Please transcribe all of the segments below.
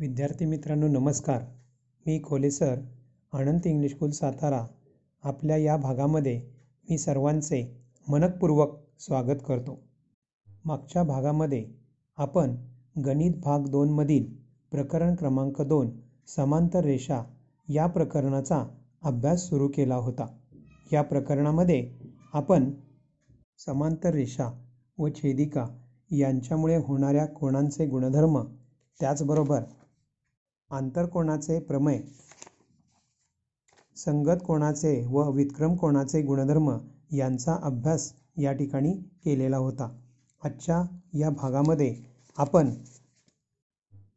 विद्यार्थी मित्रांनो नमस्कार. मी Khole sir Anant English school Satara. आपल्या या भागामध्ये मी सर्वांचे मनपूर्वक स्वागत करतो. मागच्या भागामध्ये आपण गणित भाग दोनमधील प्रकरण क्रमांक दोन समांतर रेषा या प्रकरणाचा अभ्यास सुरू केला होता. या प्रकरणामध्ये आपण समांतर रेषा व छेदिका यांच्यामुळे होणाऱ्या कोणांचे गुणधर्म त्याचबरोबर आंतरकोणाचे प्रमेय? संगत कोणाचे व विक्रम कोणाचे गुणधर्म यांचा अभ्यास या ठिकाणी केलेला होता. आजच्या या भागामध्ये आपण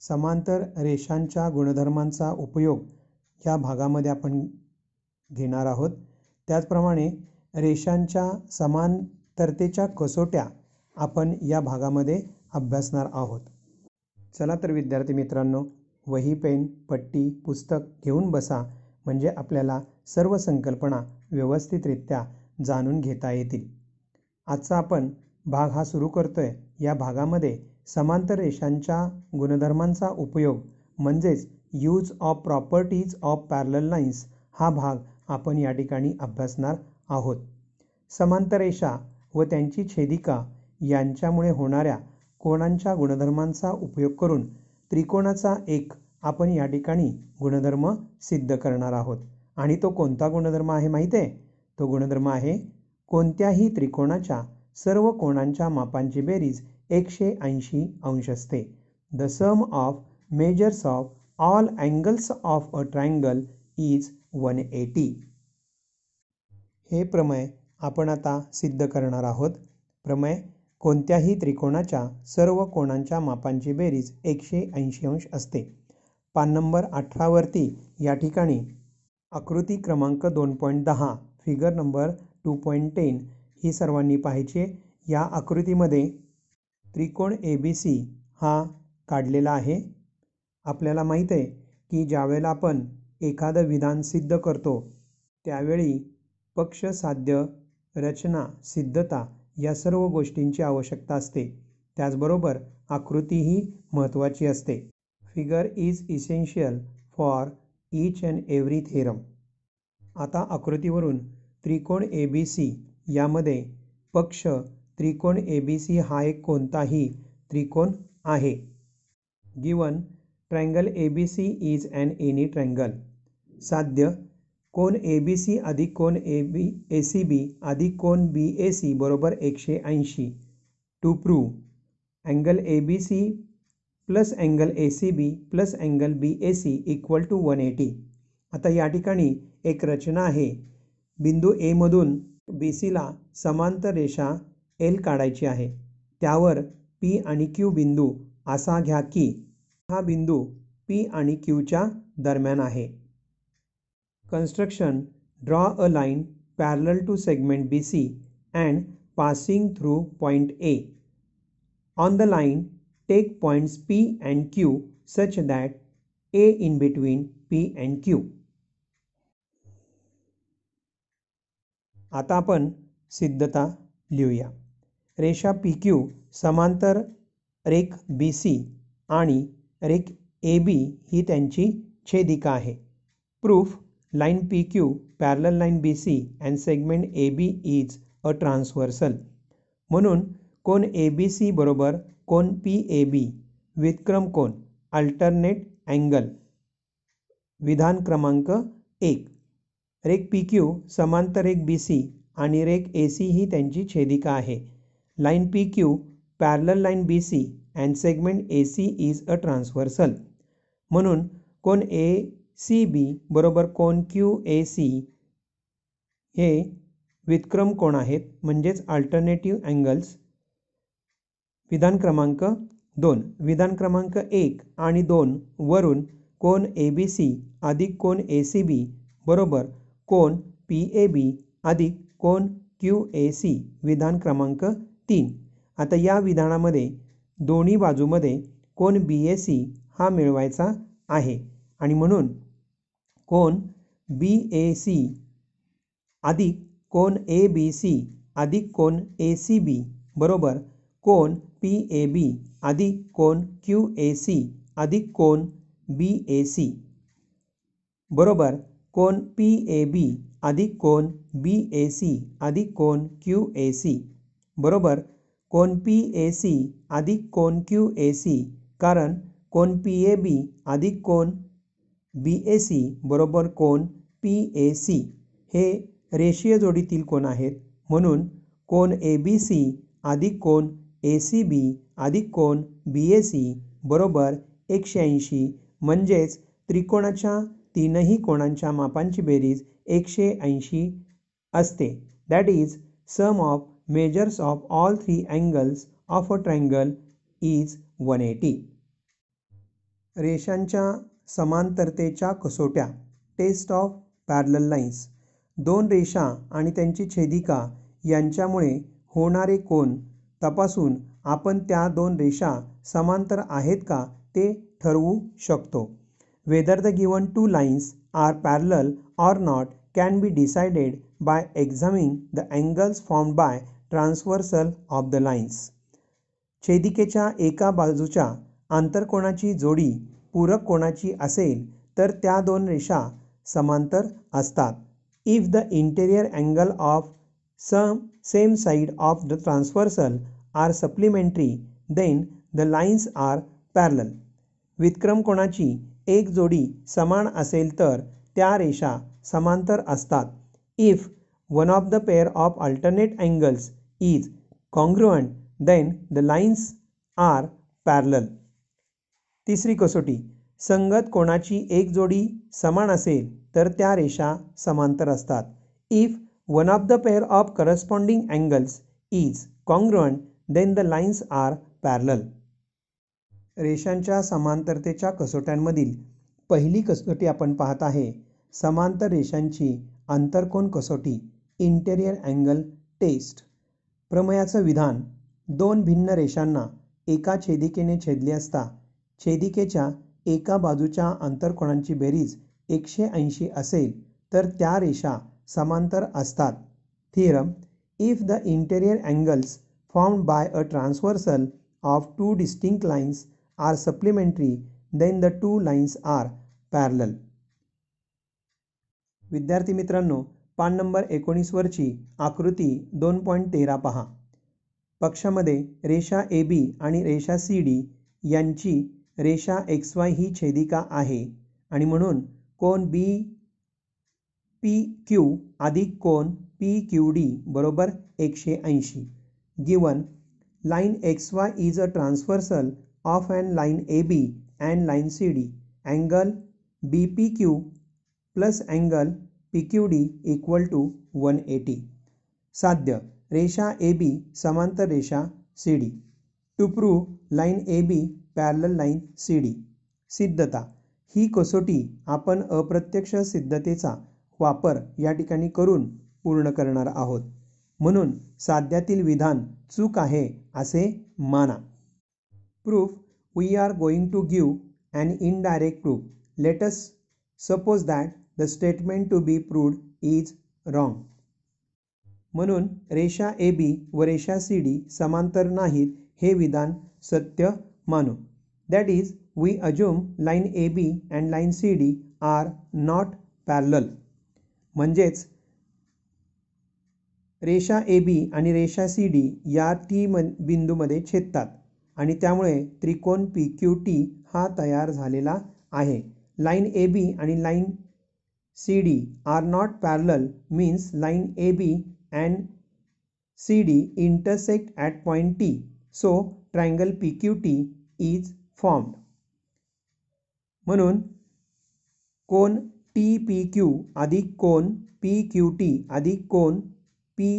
समांतर रेषांच्या गुणधर्मांचा उपयोग या भागामध्ये आपण घेणार आहोत. त्याचप्रमाणे रेषांच्या समांतरतेच्या कसोट्या आपण या भागामध्ये अभ्यासणार आहोत. चला तर विद्यार्थी मित्रांनो वही पेन पट्टी पुस्तक घेऊन बसा म्हणजे आपल्याला सर्व संकल्पना व्यवस्थितरित्या जाणून घेता येतील. आजचा आपण भाग हा सुरू करतोय. या भागामध्ये समांतर रेषांच्या गुणधर्मांचा उपयोग म्हणजेच use of properties of parallel lines हा भाग आपण या ठिकाणी अभ्यासणार आहोत. समांतर रेषा व त्यांची छेदिका यांच्यामुळे होणाऱ्या कोणांच्या गुणधर्मांचा उपयोग करून त्रिकोणाचा एक आपण या ठिकाणी गुणधर्म सिद्ध करणार आहोत. आणि तो कोणता गुणधर्म आहे माहीत आहे? तो गुणधर्म आहे कोणत्याही त्रिकोणाच्या सर्व कोणांच्या मापांची बेरीज एकशे ऐंशी अंश असते the sum of measures of all angles of a triangle is one eighty हे प्रमेय आपण आता सिद्ध करणार आहोत. प्रमेय कोणत्याही त्रिकोणाच्या सर्व कोणांच्या मापांची बेरीज एकशे ऐंशी अंश असते. पान नंबर अठरावरती या ठिकाणी आकृती क्रमांक दोन पॉईंट दहा figure number two point ten ही सर्वांनी पाहायची या आकृतीमध्ये त्रिकोण ए बी सी हा काढलेला आहे. आपल्याला माहीत आहे की ज्यावेळेला आपण एखादं विधान सिद्ध करतो त्यावेळी पक्षसाध्य रचना सिद्धता या सर्व गोष्टींची आवश्यकता असते. त्याचबरोबर आकृतीही महत्त्वाची असते. Figure is essential for each and every theorem. आता आकृतीवरून त्रिकोण ए बी सी यामध्ये पक्ष त्रिकोण ए बी सी हा एक कोणताही त्रिकोण आहे. Given triangle A B C is and any triangle. साध्य कोन ए बी सी अधिक कोन ए बी ए सी बी अधिक कोन बी ए सी बरोबर एकशे ऐंशी. To prove angle A B C plus angle A C B plus angle B A C equal to one eighty आता या ठिकाणी एक रचना आहे. बिंदू एमधून बी सीला समांतर रेषा एल काढायची आहे. त्यावर पी आणि क्यू बिंदू असा घ्या की हा बिंदू पी आणि क्यूच्या दरम्यान आहे. Construction draw a line parallel to segment BC and passing through point A. On the line, take points P and Q such that A in between P and Q. आता आपण सिद्धता लिहूया रेषा पी क्यू समांतर रेख बी C आणि रेख A B ही त्यांची छेदिका आहे proof line PQ parallel line BC and segment AB is a transversal. म्हणून कोन सी बरोबर कोन बी विक्रम कोण अल्टरनेट अँगल विधान क्रमांक एक. रेक पी क्यू समांतर एक बी सी आणि रेक ए सी ही त्यांची छेदिका आहे. Line P Q parallel line B C and segment A C is a transversal म्हणून कोण ए सी बी बरोबर कोण? क्यू ए सी हे व्युत्क्रम कोण आहेत? म्हणजेच अल्टरनेटिव्ह अँगल्स विधान क्रमांक दोन. विधान क्रमांक एक आणि दोन वरून कोन ए बी सी अधिक कोन ए सी बी बरोबर कोन पी ए बी अधिक कोन क्यू ए सी विधान क्रमांक तीन. आता या विधानामध्ये दोन्ही बाजूमध्ये कोन बी ए सी हा मिळवायचा आहे. आणि म्हणून कोन बी ए सी अधिक कोन ए बी सी अधिक कोन ए सी बी बरोबर? कोन पी ए बी अधिक कोन क्यू ए सी अधिक कोन बी ए सी बरोबर? कोन पी ए बी अधिक कोन बी ए सी अधिक कोन क्यू ए सी बरोबर? कोन पी ए सी अधिक कोन क्यू ए सी कारण कोन पी ए बी अधिक कोन बी ए सी बरोबर कोन पी ए सी. हे रेषीय जोडीतील कोन आहेत? म्हणून कोन ए बी सी अधिक कोन ए सी बी अधिक कोन बी ए सी बरोबर एकशे ऐंशी. म्हणजेच त्रिकोणाच्या तीनही कोणांच्या मापांची बेरीज एकशे ऐंशी असते. That is sum of measures of all three angles of a triangle is one eighty रेषांच्या समांतरतेच्या कसोट्या टेस्ट ऑफ पॅरल लाईन्स दोन रेषा आणि त्यांची छेदिका यांच्यामुळे होणारे कोन तपासून आपण त्या दोन रेषा समांतर आहेत का ते ठरवू शकतो. Whether the given two lines are parallel or not can be decided by examining the angles form by transversal of the lines छेदिकेच्या एका बाजूच्या आंतरकोणाची जोडी पूरक कोणाची असेल तर त्या दोन रेषा समांतर असतात. If the interior angle of some same side of the transversal are supplementary then the lines are parallel विक्रम कोणाची एक जोडी समान असेल तर त्या रेषा समांतर असतात. If one of the pair of alternate angles is congruent then the lines are parallel तिसरी कसोटी. संगत कोणाची एक जोडी समान असेल तर त्या रेषा समांतर असतात. If one of the pair of corresponding angles is congruent then the lines are parallel रेषांच्या समांतरतेच्या कसोट्यांमधील पहिली कसोटी आपण पाहत आहे. समांतर रेषांची आंतरकोन कसोटी इंटेरियर अँगल टेस्ट प्रमयाचं विधान दोन भिन्न रेषांना एका छेदिकेने छेदले असता छेदिकेच्या एका बाजूच्या आंतरकोनांची बेरीज एकशे ऐंशी असेल तर त्या रेषा समांतर असतात. Theorem if the interior angles formed by a transversal of two distinct lines are supplementary then the two lines are parallel विद्यार्थी मित्रांनो पान नंबर एकोणीसवरची आकृती दोन पॉईंट तेरा पहा. पक्षामध्ये रेषा ए बी आणि रेषा सी डी यांची रेषा एक्स वाय ही छेदिका आहे. आणि म्हणून कोन बी पी क्यू अधिक कोन पी क्यू डी बरोबर एकशे ऐंशी. Given line X Y is a transversal of and line A B and line C D angle B P Q plus angle P Q D equal to one eighty साध्य रेषा A B समांतर रेषा C D to prove line A B parallel line C D सिद्धता. ही कसोटी आपण अप्रत्यक्ष सिद्धतेचा वापर या ठिकाणी करून पूर्ण करणार आहोत. म्हणून साध्यातील विधान चूक आहे असे माना. Proof we are going to give and indirect proof let's suppose that the statement to be proved is wrong म्हणून रेषा ए बी व रेषा सी डी समांतर नाहीत हे विधान सत्य मानू. That is we assume line A B and line C D are not म्हणजेच रेषा ए बी आणि रेषा सी डी या टी म बिंदूमध्ये छेदतात आणि त्यामुळे त्रिकोण पी क्यू टी हा तयार झालेला आहे. लाईन ए बी आणि line C D are not parallel means line A B and C D intersect at point T so triangle P Q T is formed म्हणून कोन टी पी क्यू अधिक कोन P Q T अधिक कोन P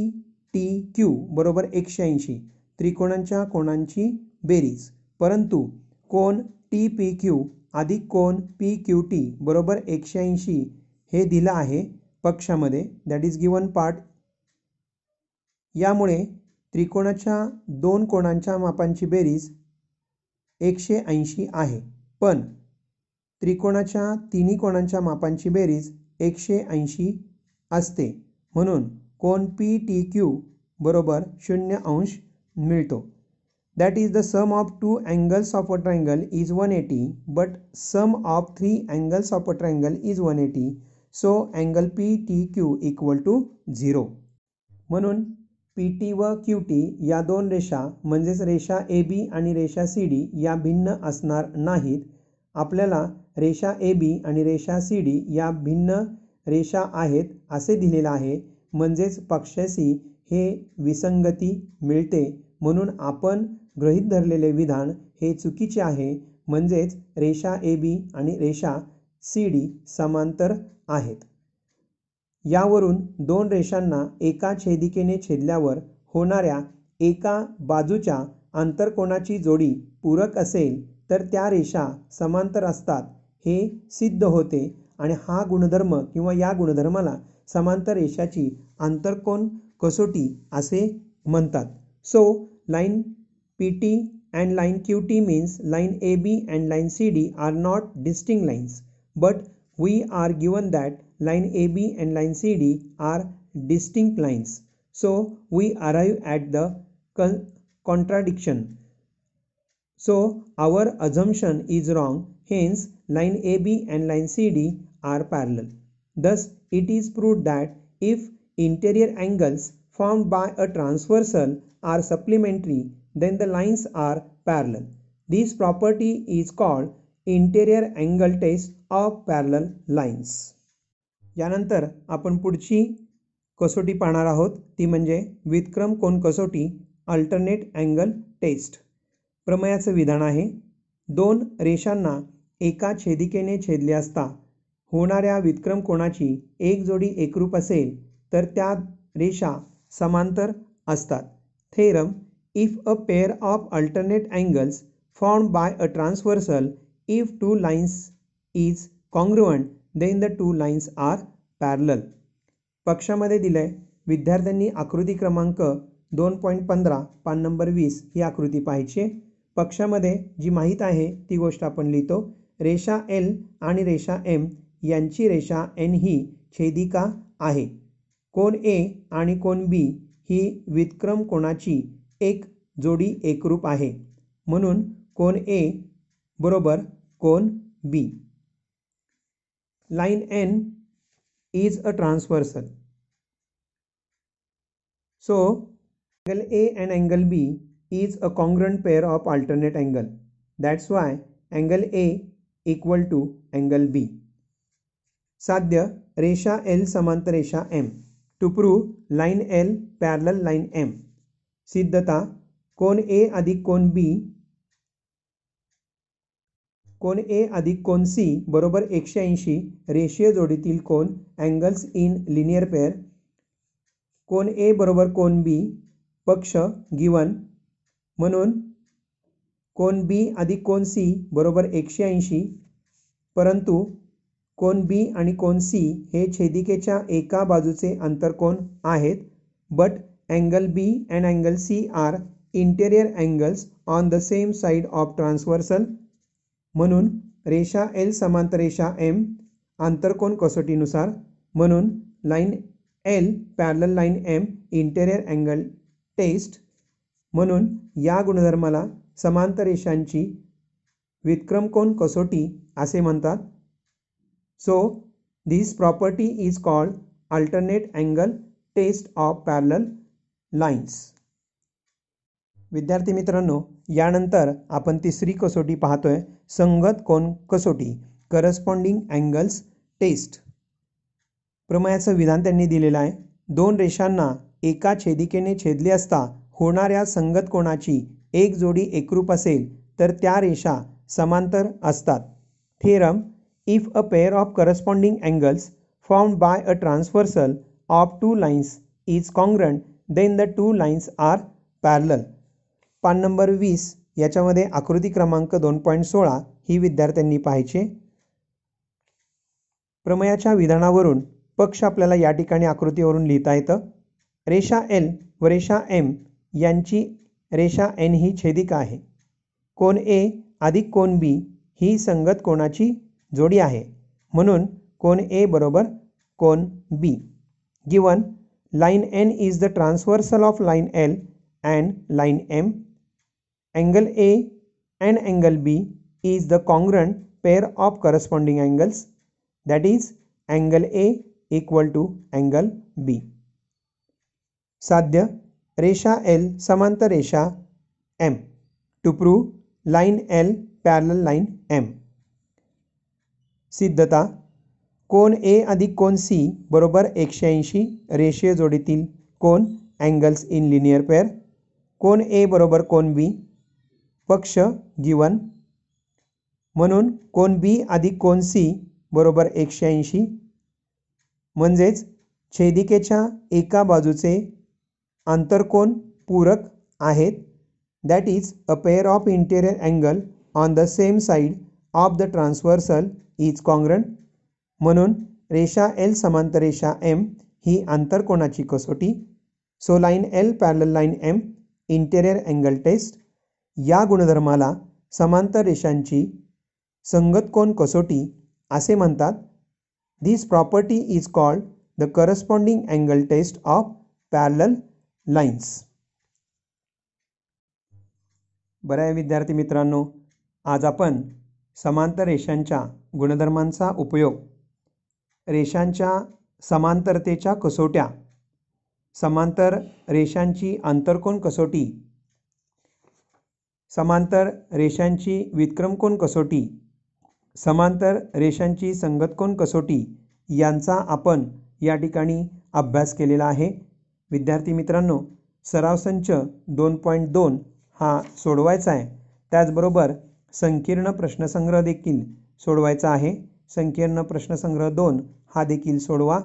T Q बरोबर एकशे ऐंशी. त्रिकोणांच्या कोणांची बेरीज. परंतु कोन T P Q अधिक कोन पी क्यू टी बरोबर एकशे ऐंशी हे दिलं आहे पक्षामध्ये. दॅट इज गिवन पार्ट यामुळे त्रिकोणाच्या दोन कोणांच्या मापांची बेरीज एकशे ऐंशी आहे. पण त्रिकोणाच्या तिन्ही कोणांच्या मापांची बेरीज एकशे ऐंशी असते. म्हणून कोन पी टी क्यू बरोबर शून्य अंश मिळतो. That is the sum of two angles of a triangle is one eighty but sum of three angles of a triangle is one eighty so angle P T Q equal to zero म्हणून P T व Q T या दोन रेषा म्हणजेच रेषा A B आणि रेषा C D या भिन्न असणार नाहीत. आपल्याला रेषा ए बी आणि रेषा सी डी या भिन्न रेषा आहेत असे दिलेलं आहे. म्हणजेच पक्षाशी हे विसंगती मिळते. म्हणून आपण गृहीत धरलेले विधान हे चुकीचे आहे. म्हणजेच रेषा ए बी आणि रेषा सी डी समांतर आहेत. यावरून दोन रेषांना एका छेदिकेने छेदल्यावर होणाऱ्या एका बाजूच्या आंतरकोणाची जोडी पूरक असेल तर त्या रेषा समांतर असतात. हे सिद्ध होते आणि हा गुणधर्म किंवा या गुणधर्माला समांतर रेषाची आंतरकोन कसोटी असे म्हणतात. So line P T and line Q T means line A B and line C D are not distinct lines but we are given that line AB and line CD are distinct lines. So we arrive at the con contradiction. So our assumption is wrong. Hence line AB and line CD are parallel. Thus it is proved that if interior angles formed by a transversal are supplementary then the lines are parallel. This property is called interior angle test of parallel lines. यानंतर आपण पुढची कसोटी पाहणार आहोत. ती म्हणजे विक्रम कोण कसोटी अल्टरनेट अँगल टेस्ट प्रमेयाचं विधान आहे. दोन रेषांना एका छेदिकेने छेदले असता होणाऱ्या विक्रम कोणाची एक जोडी एकरूप असेल तर त्या रेषा समांतर असतात. Theorem if a pair of alternate angles form by a transversal if two lines is congruent then the two lines are parallel पक्षामध्ये दिलं आहे विद्यार्थ्यांनी आकृती क्रमांक दोन पॉईंट पंधरा पान नंबर वीस ही आकृती पाहिजे. पक्षामध्ये जी माहीत आहे ती गोष्ट आपण लिहितो. रेषा एल आणि रेषा एम यांची रेषा एन ही छेदिका आहे. कोण ए आणि कोण बी ही विक्रम कोणाची एक जोडी एकरूप आहे. म्हणून कोण ए बरोबर कोण बी line n is a transversal. So angle A and angle B is a congruent pair of alternate angle. That's why angle A equal to angle B. साध्य रेषा L समांतर रेषा M. To prove line L parallel line M. सिद्धता कोण A अधिक कोण B कोन ए अधिक कोन C बरोबर एकशे ऐंशी रेषीय जोडीतील कोन अँगल्स इन लिनियर पेअर कोन ए बरोबर कोन बी पक्ष गिवन. म्हणून कोन बी अधिक कोन सी बरोबर एकशे ऐंशी. परंतु कोन बी आणि कोन सी हे छेदिकेच्या एका बाजूचे अंतरकोन आहेत. But angle B and angle C are interior angles on the same side of transversal म्हणून रेषा एल समांतर रेषा एम आंतरकोन कसोटीनुसार म्हणून line L parallel line M interior angle test म्हणून या गुणधर्माला समांतर रेषांची विक्रमकोन कसोटी असे म्हणतात. So this property is called alternate angle test of parallel lines विद्यार्थी मित्रांनो यानंतर आपण तिसरी कसोटी पाहतोय संगत कोण कसोटी? करस्पॉन्डिंग अँगल्स टेस्ट प्रमेयाचं विधान त्यांनी दिलेलं आहे. दोन रेषांना एका छेदिकेने छेदले असता होणाऱ्या संगत कोणाची एक जोडी एकरूप असेल तर त्या रेषा समांतर असतात. Theorem if a pair of corresponding angles form by a transversal of two lines is congruent then the two lines are parallel पान नंबर वीस याच्यामध्ये आकृती क्रमांक दोन पॉईंट सोळा ही विद्यार्थ्यांनी पाहायची. प्रमेयाच्या विधानावरून पक्ष आपल्याला या ठिकाणी आकृतीवरून लिहिता येतं. रेषा एल व रेषा एम यांची रेषा एन ही छेदिका आहे. कोण ए अधिक कोण बी ही संगत कोणाची जोडी आहे? म्हणून कोण ए बरोबर कोण B. Given line N is the transversal of line L and line M Angle A and angle B is the congruent pair of corresponding angles that is angle A equal to angle B. साध्य रेषा L समांतर रेषा M to prove line L parallel line M. सिद्धता कोन ए अधिक कोन C बरोबर एकशे ऐंशी रेषीय जोडीतील कोन अँगल्स इन लिनियर पेअर कोन ए बरोबर कोन बी पक्ष गिवन म्हणून कोन बी अधिक कोन सी बरोबर एकशे ऐंशी. म्हणजेच छेदिकेच्या एका बाजूचे आंतरकोन पूरक आहेत. That is a pair of interior angle on the same side of the transversal is congruent म्हणून रेषा एल समांतर रेषा एम ही आंतरकोणाची कसोटी. So line L parallel line M interior angle test या गुणधर्माला समांतर रेषांची संगतकोन कसोटी असे म्हणतात. This property is called the corresponding angle test of parallel lines बरं आहे विद्यार्थी मित्रांनो आज आपण समांतर रेषांच्या गुणधर्मांचा उपयोग रेषांच्या समांतरतेच्या कसोट्या समांतर रेषांची आंतरकोन कसोटी समांतर रेषांची व्युत्क्रमकोन कसोटी? समांतर रेषांची संगतकोन कसोटी? यांचा आपण या ठिकाणी अभ्यास केलेला आहे. विद्यार्थी मित्रांनो सराव संच दोन पॉईंट दोन हा सोडवायचा आहे. त्याचबरोबर संकीर्ण प्रश्नसंग्रह देखील सोडवायचा आहे. संकीर्ण प्रश्नसंग्रह दोन हा देखील सोडवा.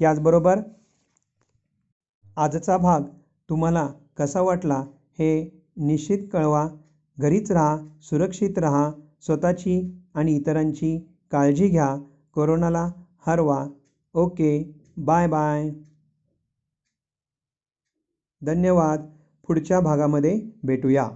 याचबरोबर आजचा भाग तुम्हाला कसा वाटला हे निश्चित कळवा. घरीच राहा सुरक्षित राहा स्वतःची आणि इतरांची काळजी घ्या. कोरोनाला हरवा. Okay bye bye. धन्यवाद. पुढच्या भागामध्ये भेटूया.